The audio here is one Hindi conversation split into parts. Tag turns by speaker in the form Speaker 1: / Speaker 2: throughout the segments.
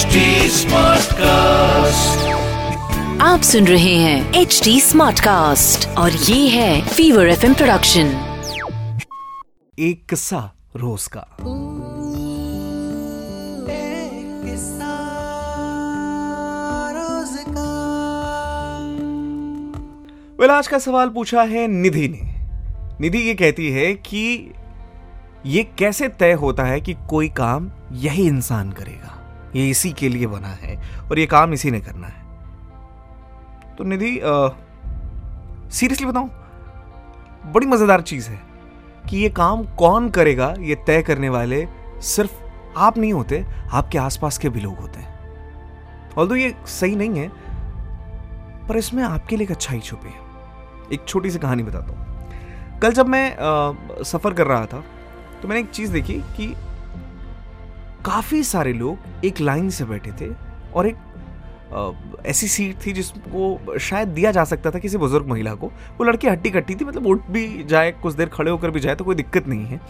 Speaker 1: HD Smartcast.
Speaker 2: आप सुन रहे हैं एच डी स्मार्ट कास्ट और ये है फीवर एफ़ प्रोडक्शन
Speaker 3: एक किस्सा रोज का। वेल आज का सवाल पूछा है निधि ने। निधि ये कहती है कि ये कैसे तय होता है कि कोई काम यही इंसान करेगा? ये इसी के लिए बना है और ये काम इसी ने करना है। तो निधि सीरियसली बताऊँ? बड़ी मज़ेदार चीज़ है कि ये काम कौन करेगा, ये तय करने वाले सिर्फ़ आप नहीं होते, आपके आसपास के भी लोग होते हैं। ऑल्दो ये सही नहीं है, पर इसमें आपके लिए एक अच्छाई छुपी है। एक छोटी सी कहानी बताता हूँ। कल जब मैं सफ़र कर रहा था तो मैंने एक चीज़ देखी कि काफ़ी सारे लोग एक लाइन से बैठे थे और एक ऐसी सीट थी जिसको शायद दिया जा सकता था किसी बुज़ुर्ग महिला को। वो लड़की हट्टी कट्टी थी मतलब उठ भी जाए, कुछ देर खड़े होकर भी जाए तो कोई दिक्कत नहीं है।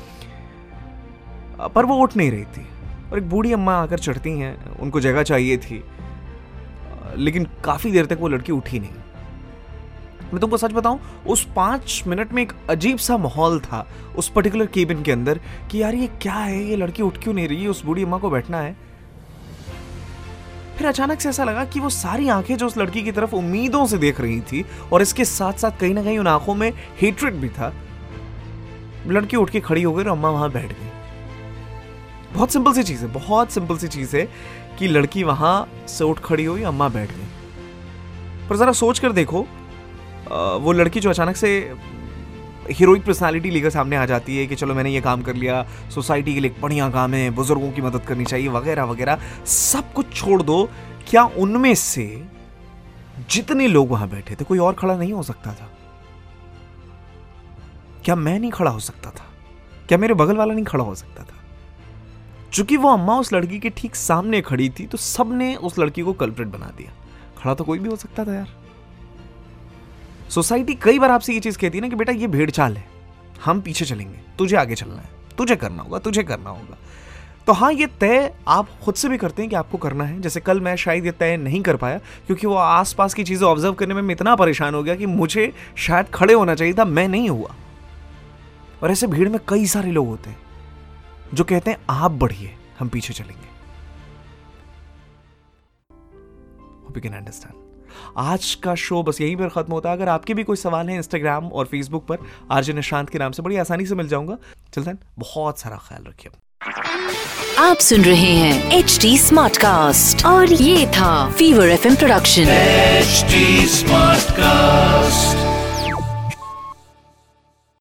Speaker 3: पर वो उठ नहीं रही थी और एक बूढ़ी अम्मा आकर चढ़ती हैं, उनको जगह चाहिए थी। लेकिन काफ़ी देर तक वो लड़की उठी नहीं। मैं तुमको सच बताऊँ, उस पाँच मिनट में एक अजीब सा माहौल था उस पर्टिकुलर केबिन के अंदर कि यार ये क्या है? ये लड़की उठ क्यों नहीं रही? उस बूढ़ी अम्मा को बैठना है। फिर अचानक से ऐसा लगा कि वो सारी आँखें जो उस लड़की की तरफ़ उम्मीदों से देख रही थी और इसके साथ साथ कहीं ना कहीं उन आँखों में हेट्रेड भी था। लड़की उठ के खड़ी हो गई और अम्मा वहाँ बैठ गई। बहुत सिंपल सी चीज़ है, बहुत सिंपल सी चीज़ है कि लड़की वहाँ से उठ खड़ी हुई, अम्मा बैठ गई। पर जरा सोच कर देखो वो लड़की जो अचानक से हीरोइक पर्सनालिटी लेकर सामने आ जाती है कि चलो मैंने ये काम कर लिया सोसाइटी के लिए बढ़िया काम है, बुज़ुर्गों की मदद करनी चाहिए, वगैरह वगैरह, सब कुछ छोड़ दो। क्या उनमें से जितने लोग वहाँ बैठे थे, कोई और खड़ा नहीं हो सकता था? क्या मैं नहीं खड़ा हो सकता था? क्या मेरे बगल वाला नहीं खड़ा हो सकता था? चूँकि वो अम्मा उस लड़की के ठीक सामने खड़ी थी तो सबने उस लड़की को कल्प्रेट बना दिया। खड़ा तो कोई भी हो सकता था यार। सोसाइटी कई बार आपसे ये चीज़ कहती है ना कि बेटा ये भेड़ चाल है, हम पीछे चलेंगे, तुझे आगे चलना है, तुझे करना होगा, तुझे करना होगा। तो हाँ ये तय आप खुद से भी करते हैं कि आपको करना है। जैसे कल मैं शायद ये तय नहीं कर पाया, क्योंकि वो आसपास की चीज़ें ऑब्ज़र्व करने में इतना परेशान हो गया कि मुझे शायद खड़े होना चाहिए था, मैं नहीं हुआ। और ऐसे भीड़ में कई सारे लोग होते हैं, जो कहते हैं, आप बढ़िए, हम पीछे चलेंगे। कैन अंडरस्टैंड आज का शो बस यहीं पर खत्म होता है। अगर आपके भी कोई सवाल है इंस्टाग्राम और फेसबुक पर आरजे निशांत के नाम से बड़ी आसानी से मिल जाऊँगा। चलते बहुत सारा ख्याल रखिए।
Speaker 2: आप सुन रहे हैं एच डी स्मार्ट कास्ट और ये था fever FM production
Speaker 1: H smart Smartcast.